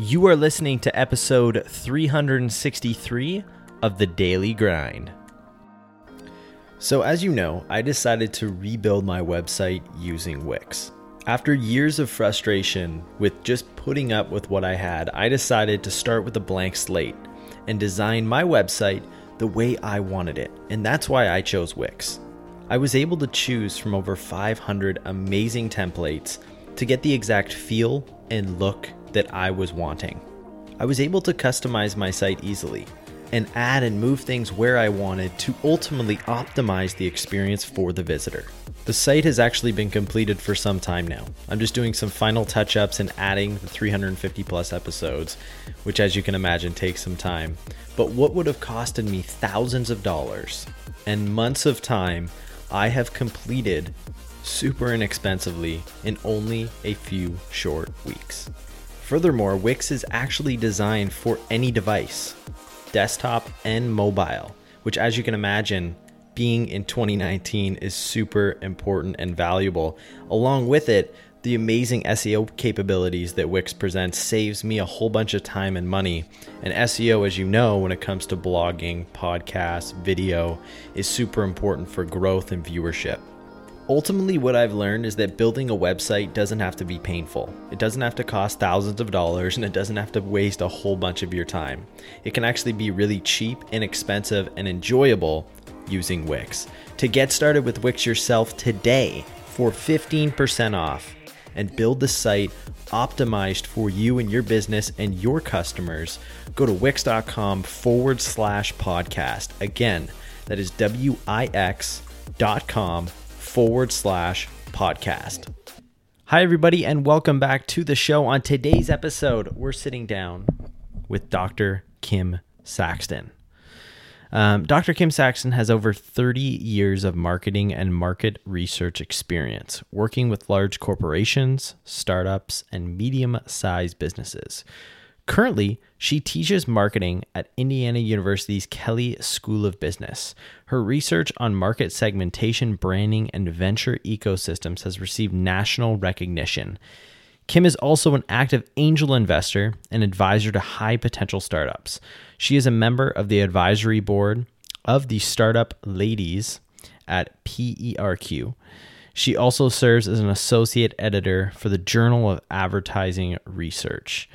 You are listening to episode 363 of The Daily Grind. So, as you know, I decided to rebuild my website using Wix. After years of frustration with just putting up with what I had, I decided to start with a blank slate and design my website the way I wanted it, and that's why I chose Wix. I was able to choose from over 500 amazing templates to get the exact feel and look that I was wanting. I was able to customize my site easily and add and move things where I wanted to ultimately optimize the experience for the visitor. The site has actually been completed for some time now. I'm just doing some final touch ups and adding the 350 plus episodes, which, as you can imagine, takes some time. But what would have costed me thousands of dollars and months of time, I have completed super inexpensively in only a few short weeks. Furthermore, Wix is actually designed for any device, desktop and mobile, which, as you can imagine, being in 2019 is super important and valuable. Along with it, the amazing SEO capabilities that Wix presents saves me a whole bunch of time and money. And SEO, as you know, when it comes to blogging, podcasts, video, is super important for growth and viewership. Ultimately, what I've learned is that building a website doesn't have to be painful. It doesn't have to cost thousands of dollars and it doesn't have to waste a whole bunch of your time. It can actually be really cheap, inexpensive, and enjoyable using Wix. To get started with Wix yourself today for 15% off and build the site optimized for you and your business and your customers, go to wix.com forward slash podcast. Again, that is W I X dot com forward slash podcast. Hi, everybody, and welcome back to the show. On today's episode, we're sitting down with Dr. Kim Saxton. Um, Dr. Kim Saxton has over 30 years of marketing and market research experience working with large corporations, startups, and medium sized businesses. Currently, she teaches marketing at Indiana University's Kelley School of Business. Her research on market segmentation, branding, and venture ecosystems has received national recognition. Kim is also an active angel investor and advisor to high potential startups. She is a member of the advisory board of the Startup Ladies at PERQ. She also serves as an associate editor for the Journal of Advertising Research.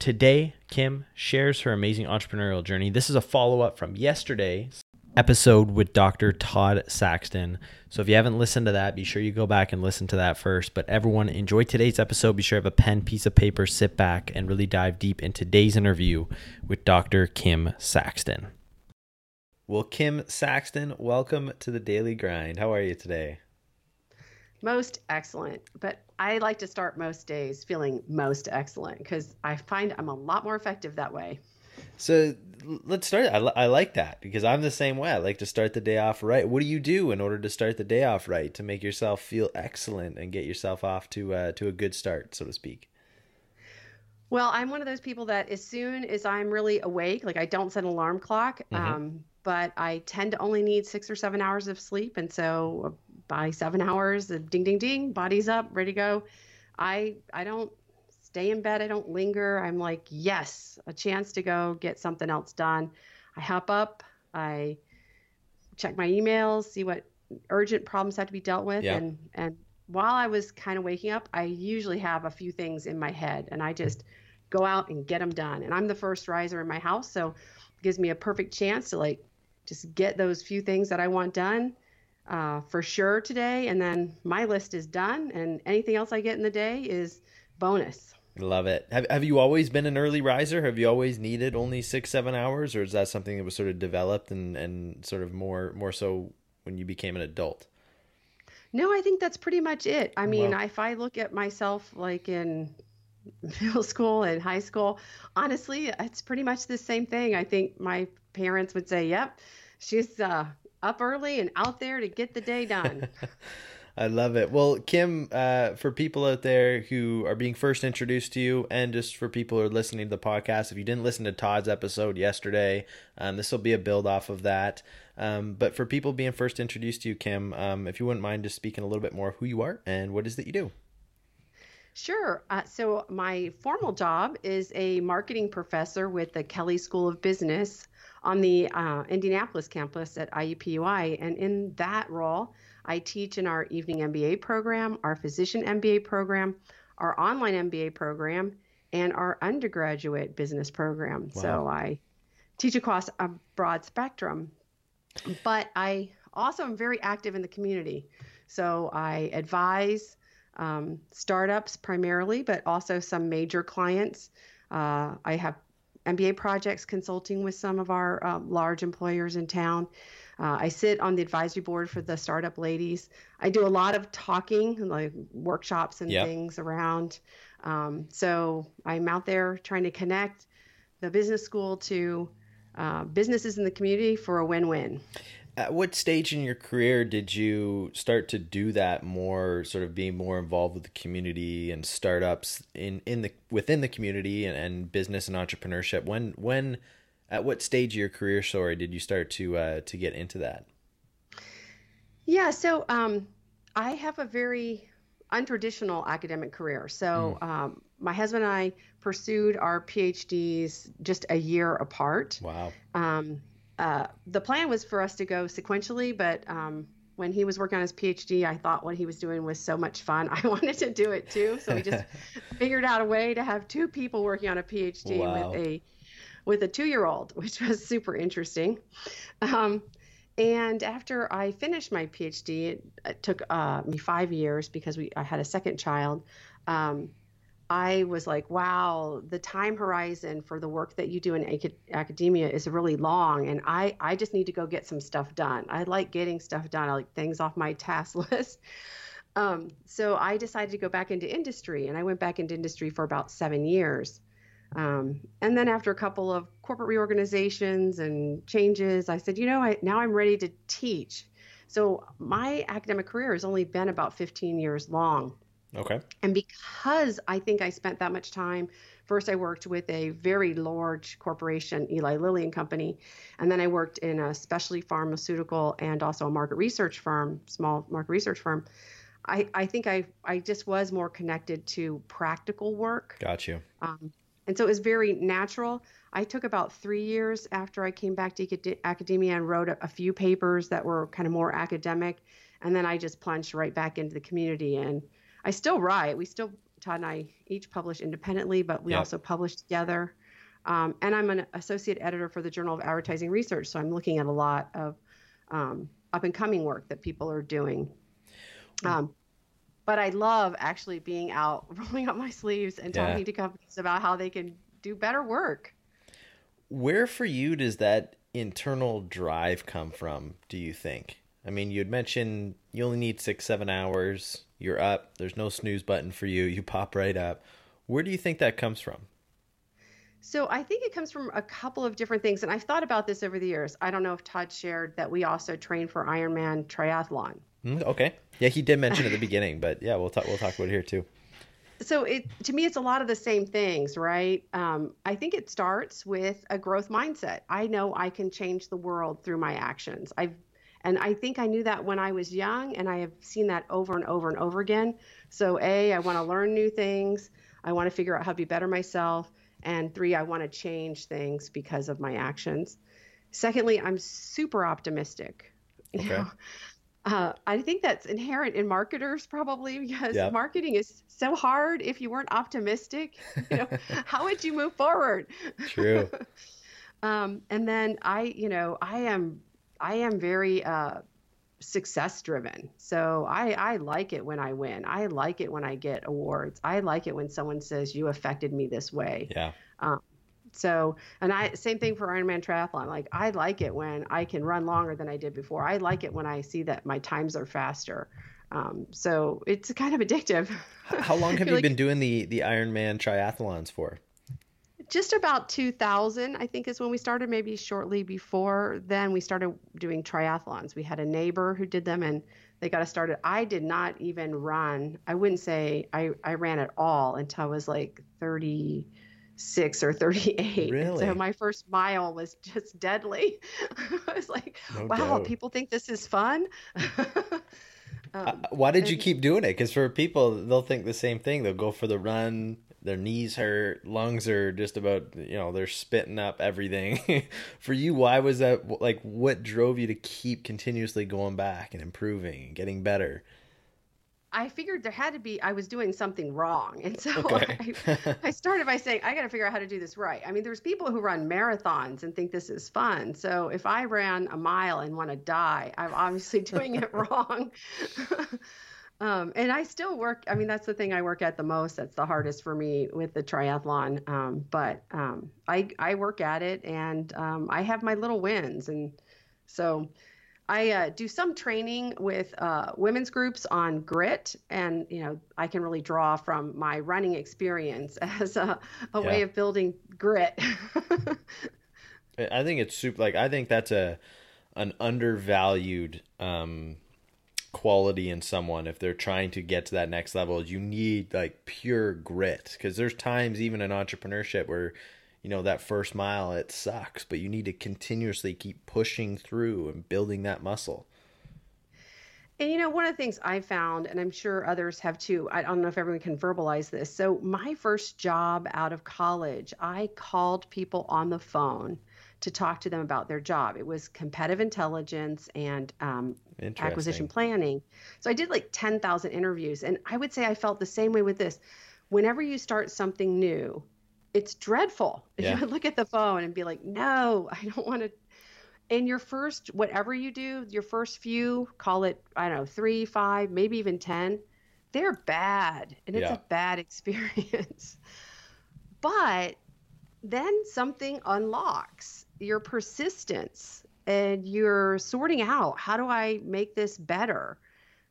Today, Kim shares her amazing entrepreneurial journey. This is a follow up from yesterday's episode with Dr. Todd Saxton. So if you haven't listened to that, be sure you go back and listen to that first. But everyone, enjoy today's episode. Be sure to have a pen, piece of paper, sit back, and really dive deep in today's interview with Dr. Kim Saxton. Well, Kim Saxton, welcome to the Daily Grind. How are you today? Most excellent. But I like to start most days feeling most excellent because I find I'm a lot more effective that way. So let's start. I, I like that because I'm the same way. I like to start the day off right. What do you do in order to start the day off right to make yourself feel excellent and get yourself off to uh, to a good start, so to speak? Well, I'm one of those people that as soon as I'm really awake, like I don't set an alarm clock, mm-hmm. um, but I tend to only need six or seven hours of sleep, and so by seven hours, ding ding ding, body's up, ready to go. I I don't stay in bed. I don't linger. I'm like, yes, a chance to go get something else done. I hop up. I check my emails, see what urgent problems have to be dealt with, yeah. and and while I was kind of waking up, I usually have a few things in my head, and I just go out and get them done. And I'm the first riser in my house, so it gives me a perfect chance to like just get those few things that I want done uh, for sure today. And then my list is done, and anything else I get in the day is bonus. Love it. Have Have you always been an early riser? Have you always needed only six seven hours, or is that something that was sort of developed and and sort of more more so when you became an adult? No, I think that's pretty much it. I mean, well, if I look at myself like in middle school and high school, honestly, it's pretty much the same thing. I think my parents would say, "Yep, she's uh, up early and out there to get the day done." I love it. Well, Kim, uh, for people out there who are being first introduced to you, and just for people who are listening to the podcast, if you didn't listen to Todd's episode yesterday, um, this will be a build off of that. Um, but for people being first introduced to you, Kim, um, if you wouldn't mind just speaking a little bit more of who you are and what is that you do. Sure. Uh, so, my formal job is a marketing professor with the Kelley School of Business on the uh, Indianapolis campus at IUPUI. And in that role, I teach in our evening MBA program, our physician MBA program, our online MBA program, and our undergraduate business program. Wow. So, I teach across a broad spectrum. But I also am very active in the community. So, I advise um, startups primarily, but also some major clients. Uh, I have MBA projects consulting with some of our uh, large employers in town. Uh, I sit on the advisory board for the Startup Ladies. I do a lot of talking, like workshops and yep. things around. Um, so I'm out there trying to connect the business school to uh, businesses in the community for a win win. At what stage in your career did you start to do that more, sort of being more involved with the community and startups in, in the within the community and, and business and entrepreneurship? When when at what stage of your career, sorry, did you start to uh, to get into that? Yeah, so um, I have a very untraditional academic career. So mm. um, my husband and I pursued our PhDs just a year apart. Wow. Um, uh, the plan was for us to go sequentially, but um, when he was working on his PhD, I thought what he was doing was so much fun. I wanted to do it too. So we just figured out a way to have two people working on a PhD wow. with a with a two year old, which was super interesting. Um, and after I finished my PhD, it, it took uh, me five years because we I had a second child. Um, I was like, wow, the time horizon for the work that you do in ac- academia is really long. And I, I just need to go get some stuff done. I like getting stuff done. I like things off my task list. Um, so I decided to go back into industry and I went back into industry for about seven years. Um, and then after a couple of corporate reorganizations and changes, I said, you know, I, now I'm ready to teach. So my academic career has only been about 15 years long. Okay. And because I think I spent that much time, first I worked with a very large corporation, Eli Lilly and Company, and then I worked in a specialty pharmaceutical and also a market research firm, small market research firm. I, I think I I just was more connected to practical work. Got you. Um, and so it was very natural. I took about three years after I came back to academia and wrote a, a few papers that were kind of more academic, and then I just plunged right back into the community and I still write. We still Todd and I each publish independently, but we yep. also publish together. Um, and I'm an associate editor for the Journal of Advertising Research, so I'm looking at a lot of um, up and coming work that people are doing. Um, but I love actually being out, rolling up my sleeves, and talking yeah. to companies about how they can do better work. Where for you does that internal drive come from? Do you think? I mean, you'd mentioned you only need six, seven hours. You're up. There's no snooze button for you. You pop right up. Where do you think that comes from? So I think it comes from a couple of different things, and I've thought about this over the years. I don't know if Todd shared that we also train for Ironman triathlon. Mm, okay, yeah, he did mention at the beginning, but yeah, we'll talk. We'll talk about it here too. So it to me, it's a lot of the same things, right? Um, I think it starts with a growth mindset. I know I can change the world through my actions. I've and I think I knew that when I was young, and I have seen that over and over and over again. So, A, I want to learn new things. I want to figure out how to be better myself. And three, I want to change things because of my actions. Secondly, I'm super optimistic. Okay. You know, uh, I think that's inherent in marketers probably because yep. marketing is so hard. If you weren't optimistic, you know, how would you move forward? True. um, and then I, you know, I am I am very uh, success driven. So I, I like it when I win. I like it when I get awards. I like it when someone says you affected me this way. Yeah. Um, so, and I same thing for Ironman triathlon. Like I like it when I can run longer than I did before. I like it when I see that my times are faster. Um, so it's kind of addictive. How long have you like, been doing the the Ironman triathlons for? Just about 2000 i think is when we started maybe shortly before then we started doing triathlons we had a neighbor who did them and they got us started i did not even run i wouldn't say i, I ran at all until i was like 36 or 38 really? so my first mile was just deadly i was like no wow doubt. people think this is fun Um, uh, why did you keep doing it? Because for people, they'll think the same thing. They'll go for the run. Their knees hurt, lungs are just about, you know, they're spitting up everything. for you, why was that? Like, what drove you to keep continuously going back and improving and getting better? I figured there had to be I was doing something wrong, and so okay. I, I, started by saying I got to figure out how to do this right. I mean, there's people who run marathons and think this is fun. So if I ran a mile and want to die, I'm obviously doing it wrong. Um, and I still work. I mean, that's the thing I work at the most. That's the hardest for me with the triathlon. Um, but um, I I work at it, and um, I have my little wins, and so I uh, do some training with uh, women's groups on grit, and you know I can really draw from my running experience as a, a yeah. way of building grit. I think it's super. Like I think that's a an undervalued um, quality in someone if they're trying to get to that next level. You need like pure grit. Because there's times even in entrepreneurship where you know that first mile it sucks but you need to continuously keep pushing through and building that muscle. And you know one of the things i found and i'm sure others have too i don't know if everyone can verbalize this. So my first job out of college i called people on the phone to talk to them about their job. It was competitive intelligence and um, acquisition planning so i did like 10000 interviews and i would say i felt the same way with this whenever you start something new it's dreadful. Yeah. You would look at the phone and be like, no, I don't want to. And your first, whatever you do, your first few, call it, I don't know, three, five, maybe even 10, they're bad. And it's yeah. a bad experience. but then something unlocks your persistence and you're sorting out how do I make this better?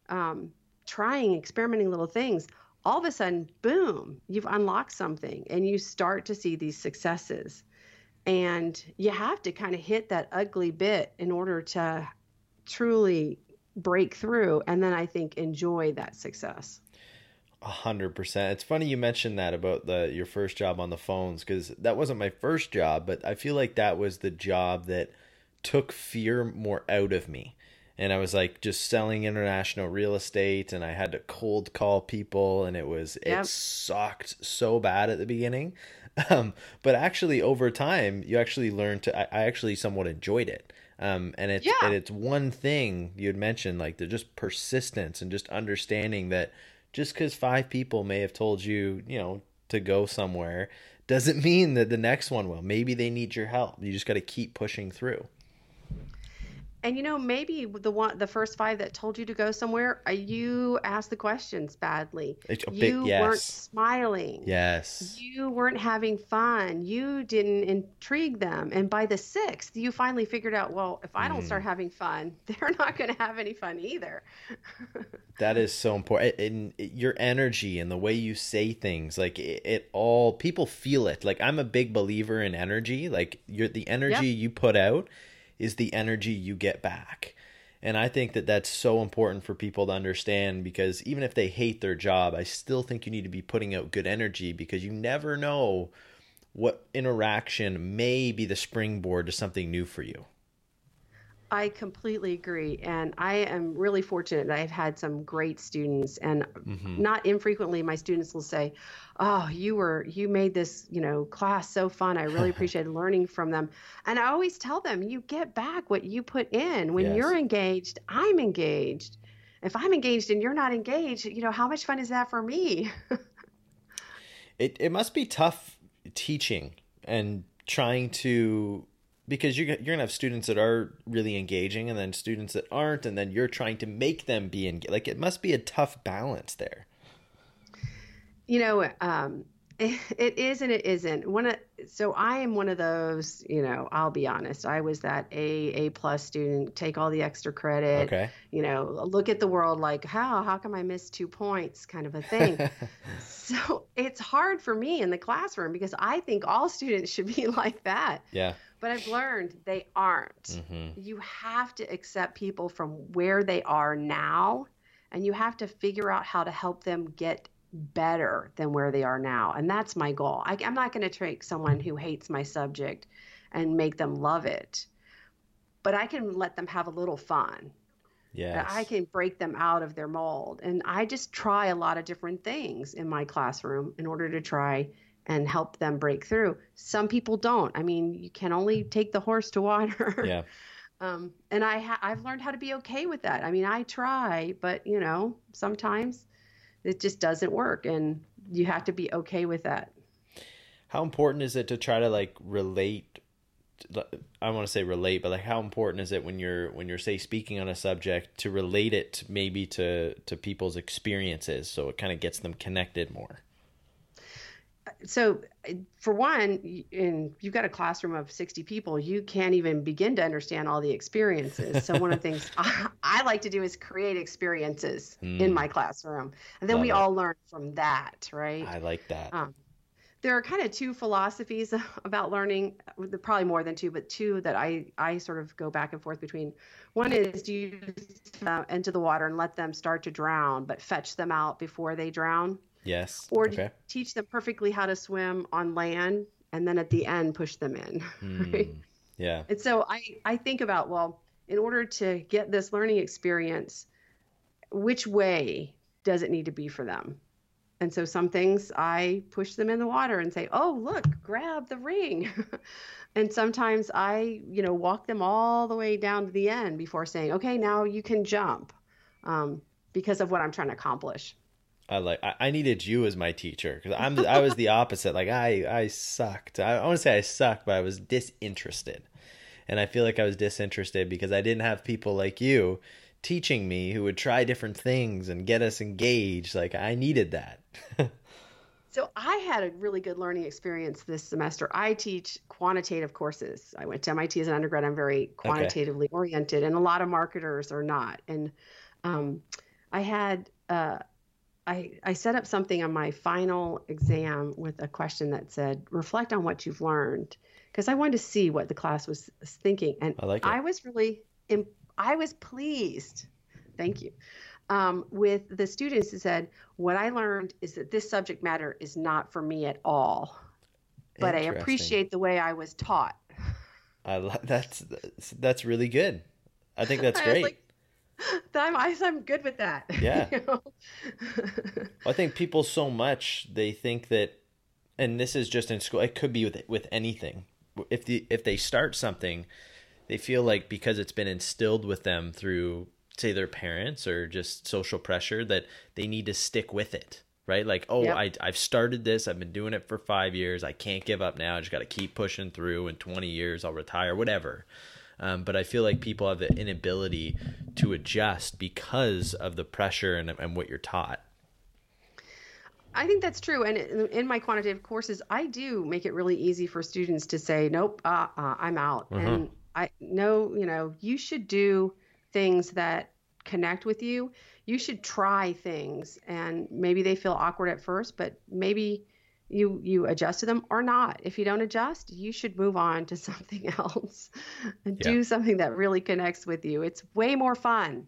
Um, trying, experimenting little things all of a sudden, boom, you've unlocked something and you start to see these successes. And you have to kind of hit that ugly bit in order to truly break through and then I think enjoy that success. A hundred percent. It's funny you mentioned that about the your first job on the phones because that wasn't my first job, but I feel like that was the job that took fear more out of me and I was like just selling international real estate and I had to cold call people and it was yep. it sucked so bad at the beginning. Um, but actually over time you actually learn to I, I actually somewhat enjoyed it. Um, and it's yeah. and it's one thing you had mentioned like the just persistence and just understanding that just because five people may have told you you know to go somewhere doesn't mean that the next one will. Maybe they need your help. You just got to keep pushing through. And you know, maybe the one, the first five that told you to go somewhere, uh, you asked the questions badly. Bit, you yes. weren't smiling. Yes. You weren't having fun. You didn't intrigue them. And by the sixth, you finally figured out, well, if I don't mm. start having fun, they're not going to have any fun either. that is so important. And your energy and the way you say things, like it, it, all people feel it. Like I'm a big believer in energy. Like you're the energy yep. you put out is the energy you get back. And I think that that's so important for people to understand because even if they hate their job, I still think you need to be putting out good energy because you never know what interaction may be the springboard to something new for you. I completely agree. And I am really fortunate that I've had some great students. And mm-hmm. not infrequently, my students will say, Oh, you were, you made this, you know, class so fun. I really appreciated learning from them. And I always tell them, you get back what you put in. When yes. you're engaged, I'm engaged. If I'm engaged and you're not engaged, you know, how much fun is that for me? it, it must be tough teaching and trying to because you're, you're going to have students that are really engaging and then students that aren't and then you're trying to make them be engaged like it must be a tough balance there. You know um, it is and it isn't. One of so i am one of those you know i'll be honest i was that a a plus student take all the extra credit okay. you know look at the world like how how come i missed two points? kind of a thing. So it's hard for me in the classroom because i think all students should be like that. Yeah but I've learned they aren't. Mm-hmm. You have to accept people from where they are now, and you have to figure out how to help them get better than where they are now. And that's my goal. I, am not going to take someone who hates my subject and make them love it, but I can let them have a little fun. Yeah. I can break them out of their mold. And I just try a lot of different things in my classroom in order to try and help them break through. Some people don't. I mean, you can only take the horse to water. Yeah. um, and I ha- I've learned how to be okay with that. I mean, I try, but you know, sometimes it just doesn't work, and you have to be okay with that. How important is it to try to like relate? I want to say relate, but like how important is it when you're when you're say speaking on a subject to relate it maybe to to people's experiences so it kind of gets them connected more? So for one in you've got a classroom of 60 people you can't even begin to understand all the experiences. So one of the things I, I, like to do is create experiences mm. in my classroom. And then Love we it. all learn from that right? I like that. Um, there are kind of two philosophies about learning probably more than two but two that i i sort of go back and forth between. One is do you uh, into the water and let them start to drown but fetch them out before they drown Yes. Or okay. teach them perfectly how to swim on land and then at the end push them in. Mm, right? Yeah. And so I, I think about, well, in order to get this learning experience, which way does it need to be for them? And so some things I push them in the water and say, "Oh, look, grab the ring." and sometimes I, you know, walk them all the way down to the end before saying, "Okay, now you can jump," um, because of what I'm trying to accomplish. I like I, I needed you as my teacher because I'm I was the opposite. Like I I sucked. I, I want to say I sucked, but I was disinterested, and I feel like I was disinterested because I didn't have people like you teaching me who would try different things and get us engaged. Like I needed that. so I had a really good learning experience this semester. I teach quantitative courses. I went to MIT as an undergrad. I'm very quantitatively okay. oriented, and a lot of marketers are not. And um, I had. Uh, I, I set up something on my final exam with a question that said, reflect on what you've learned. Because I wanted to see what the class was thinking. And I, like I was really, I was pleased. Thank you. Um, with the students who said, what I learned is that this subject matter is not for me at all. But I appreciate the way I was taught. I that's that's really good. I think that's great. I'm I'm good with that. Yeah. you know? I think people so much they think that, and this is just in school. It could be with with anything. If the if they start something, they feel like because it's been instilled with them through say their parents or just social pressure that they need to stick with it right like oh yep. I, i've started this i've been doing it for five years i can't give up now i just got to keep pushing through in 20 years i'll retire whatever um, but I feel like people have the inability to adjust because of the pressure and, and what you're taught. I think that's true. And in my quantitative courses, I do make it really easy for students to say, nope, uh, uh, I'm out. Uh-huh. And I know, you know, you should do things that connect with you. You should try things. And maybe they feel awkward at first, but maybe you you adjust to them or not. If you don't adjust, you should move on to something else and yeah. do something that really connects with you. It's way more fun.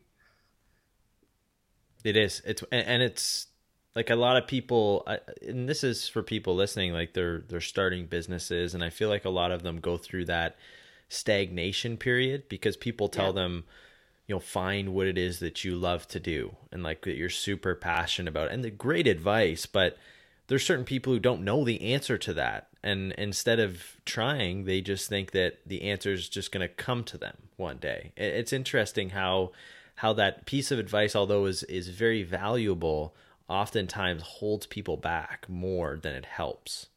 It is. It's and it's like a lot of people and this is for people listening like they're they're starting businesses and I feel like a lot of them go through that stagnation period because people tell yeah. them you know find what it is that you love to do and like that you're super passionate about and the great advice but there's certain people who don't know the answer to that and instead of trying they just think that the answer is just going to come to them one day it's interesting how how that piece of advice although is is very valuable oftentimes holds people back more than it helps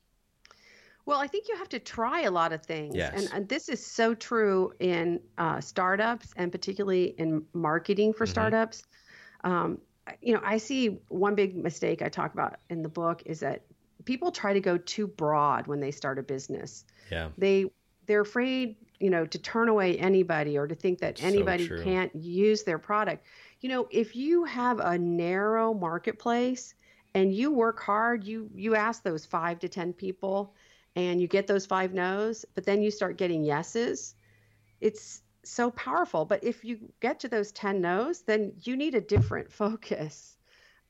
well, I think you have to try a lot of things. Yes. And, and this is so true in uh, startups and particularly in marketing for mm-hmm. startups. Um, you know, I see one big mistake I talk about in the book is that people try to go too broad when they start a business. Yeah. They they're afraid, you know, to turn away anybody or to think that anybody so can't use their product. You know, if you have a narrow marketplace and you work hard, you you ask those 5 to 10 people and you get those 5 no's, but then you start getting yeses. It's so powerful. But if you get to those 10 no's, then you need a different focus.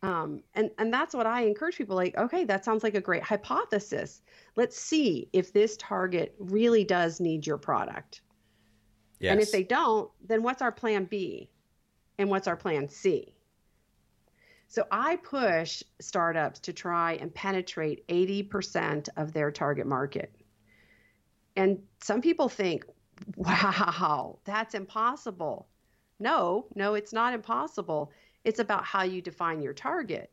Um, and, and that's what I encourage people like, okay, that sounds like a great hypothesis. Let's see if this target really does need your product. Yes. And if they don't, then what's our plan B? and what's our plan C? So I push startups to try and penetrate 80% of their target market. And some people think, wow, that's impossible. No, no, it's not impossible. It's about how you define your target.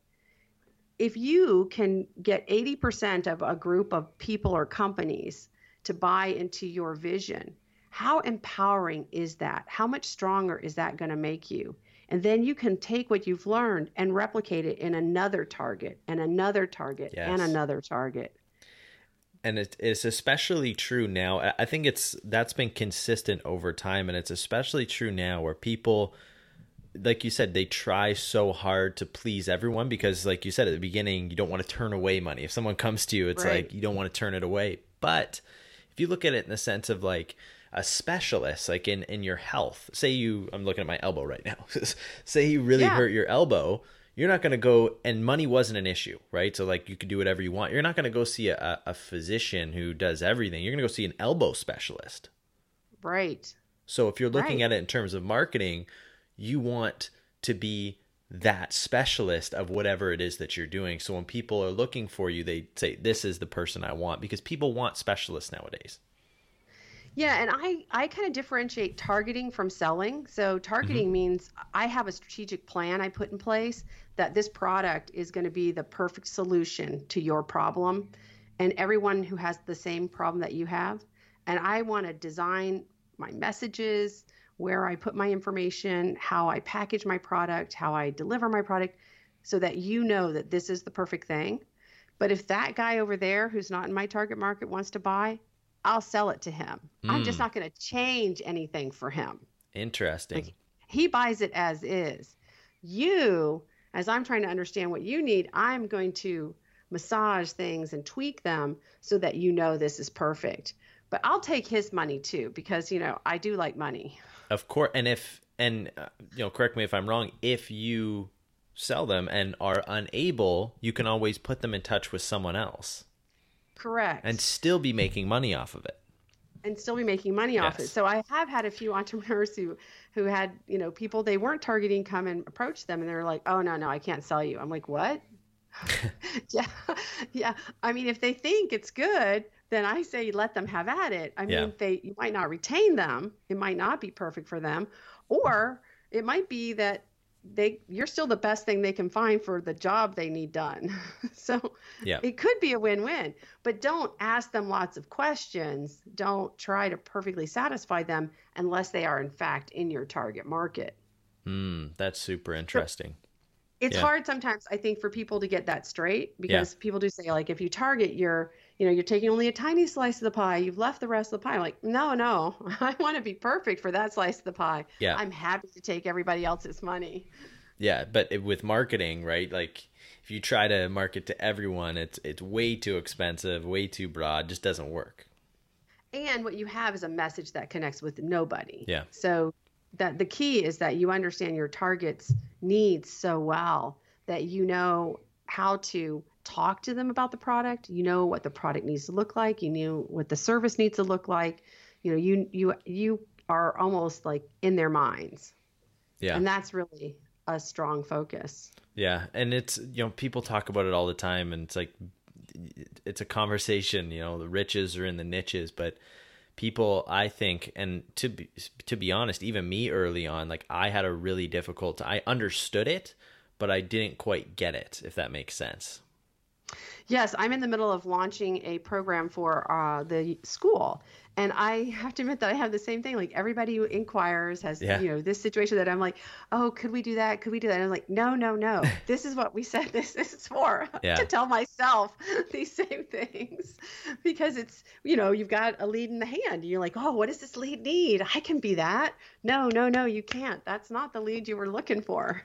If you can get 80% of a group of people or companies to buy into your vision, how empowering is that? How much stronger is that going to make you? And then you can take what you've learned and replicate it in another target and another target yes. and another target. And it, it's especially true now. I think it's that's been consistent over time, and it's especially true now where people like you said, they try so hard to please everyone because, like you said at the beginning, you don't want to turn away money. If someone comes to you, it's right. like you don't want to turn it away. But if you look at it in the sense of like a specialist, like in in your health, say you, I'm looking at my elbow right now. say you really yeah. hurt your elbow, you're not going to go, and money wasn't an issue, right? So like you could do whatever you want. You're not going to go see a, a physician who does everything. You're going to go see an elbow specialist, right? So if you're looking right. at it in terms of marketing you want to be that specialist of whatever it is that you're doing. So when people are looking for you, they say, This is the person I want because people want specialists nowadays. Yeah, and I, I kind of differentiate targeting from selling. So, targeting mm-hmm. means I have a strategic plan I put in place that this product is going to be the perfect solution to your problem and everyone who has the same problem that you have. And I want to design my messages, where I put my information, how I package my product, how I deliver my product, so that you know that this is the perfect thing. But if that guy over there who's not in my target market wants to buy, I'll sell it to him. Mm. I'm just hmm. not going to change anything for him. Interesting. Like, he buys it as is. You, as I'm trying to understand what you need, I'm going to massage things and tweak them so that you know this is perfect. But I'll take his money too because, you know, I do like money. Of course, and if and uh, you know, correct me if I'm wrong. If you sell them and are unable, you can always put them in touch with someone else. Correct. And still be making money off of it. And still be making money yes. off it. So I have had a few entrepreneurs who who had, you know, people they weren't targeting come and approach them and they're like, "Oh no, no, I can't sell you." I'm like, "What?" yeah. Yeah. I mean, if they think it's good, then I say let them have at it. I mean, yeah. they you might not retain them. It might not be perfect for them, or it might be that they you're still the best thing they can find for the job they need done. so yeah. it could be a win-win. But don't ask them lots of questions. Don't try to perfectly satisfy them unless they are in fact in your target market. Hmm, that's super interesting. So, it's yeah. hard sometimes i think for people to get that straight because yeah. people do say like if you target your you know you're taking only a tiny slice of the pie you've left the rest of the pie. I'm like no no i want to be perfect for that slice of the pie. Yeah. I'm happy to take everybody else's money. Yeah but with marketing right like if you try to market to everyone it's it's way too expensive way too broad just doesn't work. And what you have is a message that connects with nobody. Yeah. So that the key is that you understand your target's needs so well that you know how to talk to them about the product. You know what the product needs to look like. You know what the service needs to look like. You know you you you are almost like in their minds. Yeah. And that's really a strong focus. Yeah. And it's you know people talk about it all the time and it's like it's a conversation you know the riches are in the niches. But people i think and to be to be honest even me early on like i had a really difficult i understood it but i didn't quite get it if that makes sense Yes, I'm in the middle of launching a program for uh, the school. And I have to admit that I have the same thing. Like everybody who inquires has, yeah. you know, this situation that I'm like, oh, could we do that? Could we do that? And I'm like, no, no, no. this is what we said this is for. Yeah. to tell myself these same things. Because it's, you know, you've got a lead in the hand. You're like, oh, what does this lead need? I can be that. No, no, no, you can't. That's not the lead you were looking for.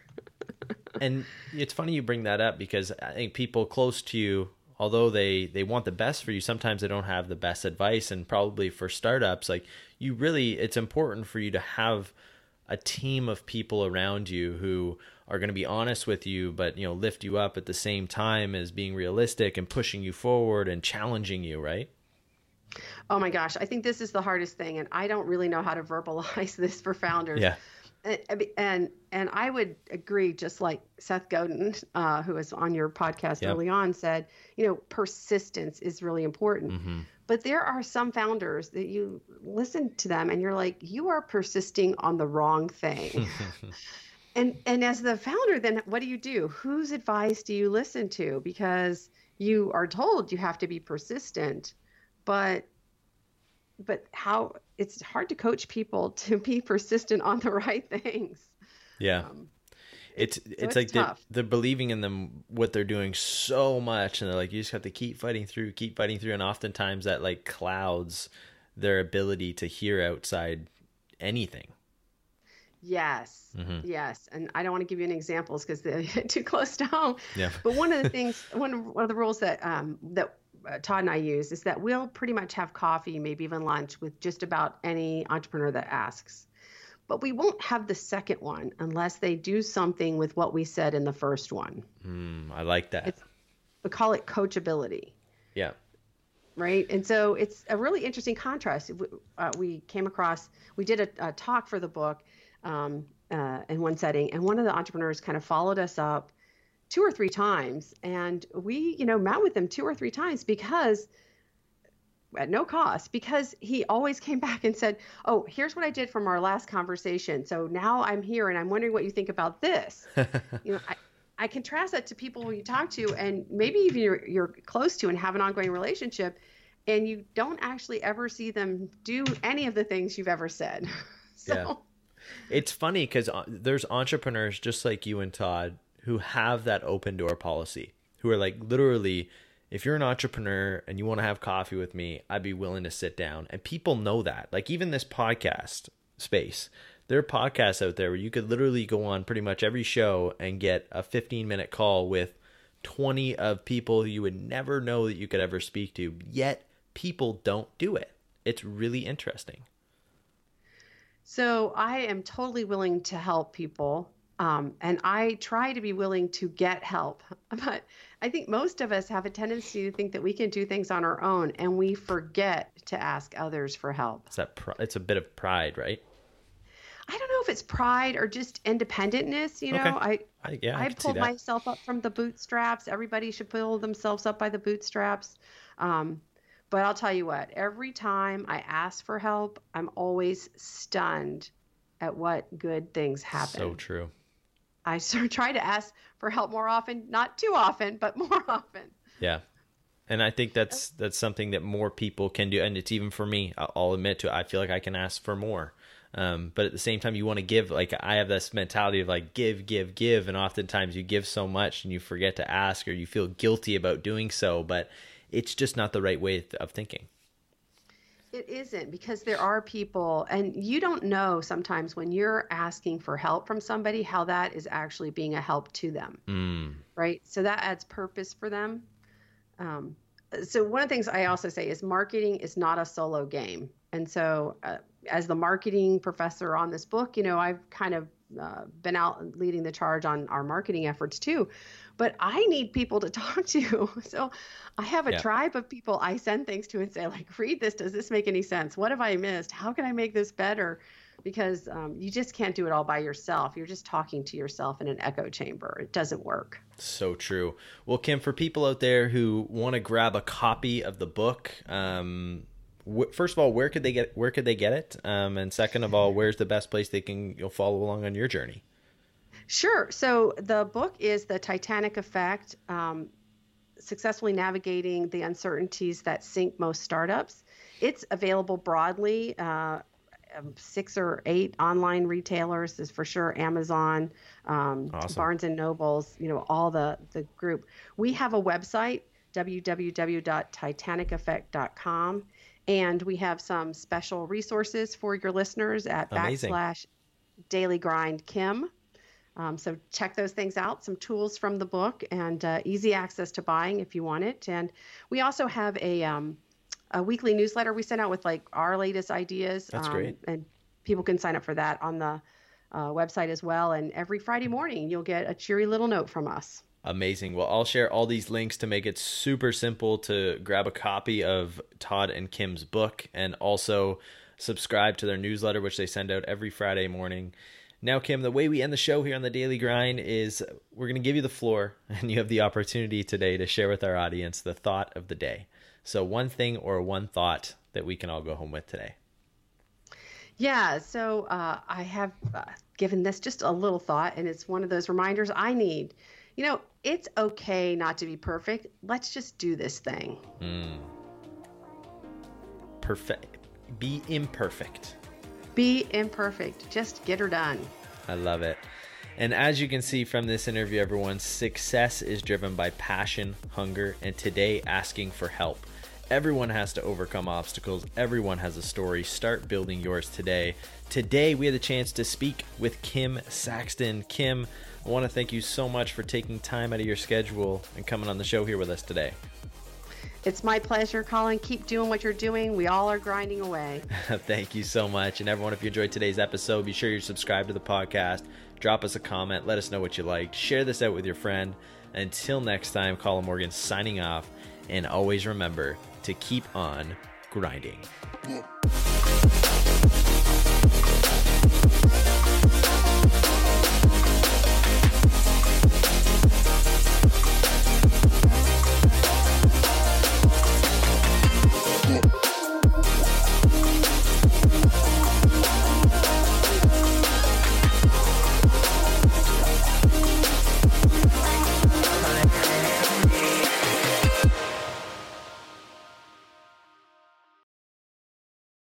And it's funny you bring that up because I think people close to you, although they they want the best for you, sometimes they don't have the best advice. And probably for startups, like you really, it's important for you to have a team of people around you who are going to be honest with you but you know lift you up at the same time as being realistic and pushing you forward and challenging you right? Oh my gosh. I think this is the hardest thing and i don't really know how to verbalize this for founders. Yeah and and, and I would agree, just like Seth Godin, uh, who was on your podcast yep. early on, said, you know, persistence is really important. Mm-hmm. But there are some founders that you listen to them and you're like, you are persisting on the wrong thing. and and as the founder, then what do you do? Whose advice do you listen to? Because you are told you have to be persistent, but but how it's hard to coach people to be persistent on the right things. Yeah. Um, it's it's, so it's like they're, they're, believing in them what they're doing so much and they're like you just have to keep fighting through keep fighting through and oftentimes that like clouds their ability to hear outside anything yes mm-hmm. yes and i don't want to give you any examples because they're too close to home yeah but one of the things one of, one of the rules that um that Todd and I use is that we'll pretty much have coffee, maybe even lunch with just about any entrepreneur that asks. But we won't have the second one unless they do something with what we said in the first one. Mm, I like that. It's, we call it coachability. Yeah. Right. And so it's a really interesting contrast. Uh, we came across, we did a, a talk for the book um, uh, in one setting, and one of the entrepreneurs kind of followed us up two or three times and we you know met with him two or three times because at no cost because he always came back and said oh here's what i did from our last conversation. So now i'm here and i'm wondering what you think about this. You know I, I contrast that to people you talk to and maybe even you're, you're close to and have an ongoing relationship and you don't actually ever see them do any of the things you've ever said. So yeah. it's funny because uh, there's entrepreneurs just like you and todd who have that open door policy, who are like literally, if you're an entrepreneur and you want to have coffee with me, I'd be willing to sit down. And people know that. Like even this podcast space, there are podcasts out there where you could literally go on pretty much every show and get a 15 minute call with 20 of people you would never know that you could ever speak to. Yet people don't do it. It's really interesting. So I am totally willing to help people um, and I try to be willing to get help. But I think most of us have a tendency to think that we can do things on our own and we forget to ask others for help. It's, that pr- it's a bit of pride, right? I don't know if it's pride or just independentness. You know, okay. I I, yeah, I, I pulled myself up from the bootstraps. Everybody should pull themselves up by the bootstraps. Um, but I'll tell you what, every time I ask for help, I'm always stunned at what good things happen. So true. I sort of try to ask for help more often, not too often, but more often. Yeah. And I think that's that's something that more people can do, and it's even for me. I'll admit to it. I feel like I can ask for more, um, but at the same time, you want to give. Like I have this mentality of like give, give, give, and oftentimes you give so much and you forget to ask, or you feel guilty about doing so. But it's just not the right way of thinking. It isn't because there are people, and you don't know sometimes when you're asking for help from somebody how that is actually being a help to them. Mm. Right. So that adds purpose for them. Um, so, one of the things I also say is marketing is not a solo game. And so, uh, as the marketing professor on this book, you know, I've kind of uh, been out leading the charge on our marketing efforts too but I need people to talk to. So I have a yeah. tribe of people I send things to and say, like, read this. Does this make any sense? What have I missed? How can I make this better? Because um, you just can't do it all by yourself. You're just talking to yourself in an echo chamber. It doesn't work. So true. Well, Kim, for people out there who want to grab a copy of the book, um, first of all, where could they get where could they get it? Um, and second of all, where's the best place they can you'll follow along on your journey? Sure. So the book is The Titanic Effect um, Successfully Navigating the Uncertainties That Sink Most Startups. It's available broadly. Uh, um, six or eight online retailers is for sure Amazon, um, awesome. Barnes and Nobles, you know, all the the group. We have a website www.titaniceffect.com and we have some special resources for your listeners at Amazing. backslash daily grind Kim. Um, so check those things out, some tools from the book, and uh, easy access to buying if you want it. And we also have a um, a weekly newsletter we send out with like our latest ideas. That's um, great. And people can sign up for that on the uh, website as well. And every Friday morning, you'll get a cheery little note from us. Amazing. Well, I'll share all these links to make it super simple to grab a copy of Todd and Kim's book and also subscribe to their newsletter, which they send out every Friday morning. Now, Kim, the way we end the show here on the Daily Grind is we're going to give you the floor, and you have the opportunity today to share with our audience the thought of the day. So, one thing or one thought that we can all go home with today. Yeah, so uh, I have uh, given this just a little thought, and it's one of those reminders I need. You know, it's okay not to be perfect. Let's just do this thing. Mm. Perfect. Be imperfect. Be imperfect. Just get her done. I love it. And as you can see from this interview, everyone, success is driven by passion, hunger, and today asking for help. Everyone has to overcome obstacles. Everyone has a story. Start building yours today. Today, we had the chance to speak with Kim Saxton. Kim, I want to thank you so much for taking time out of your schedule and coming on the show here with us today. It's my pleasure, Colin. Keep doing what you're doing. We all are grinding away. Thank you so much. And everyone, if you enjoyed today's episode, be sure you subscribe to the podcast. Drop us a comment. Let us know what you liked. Share this out with your friend. Until next time, Colin Morgan signing off. And always remember to keep on grinding. Yeah.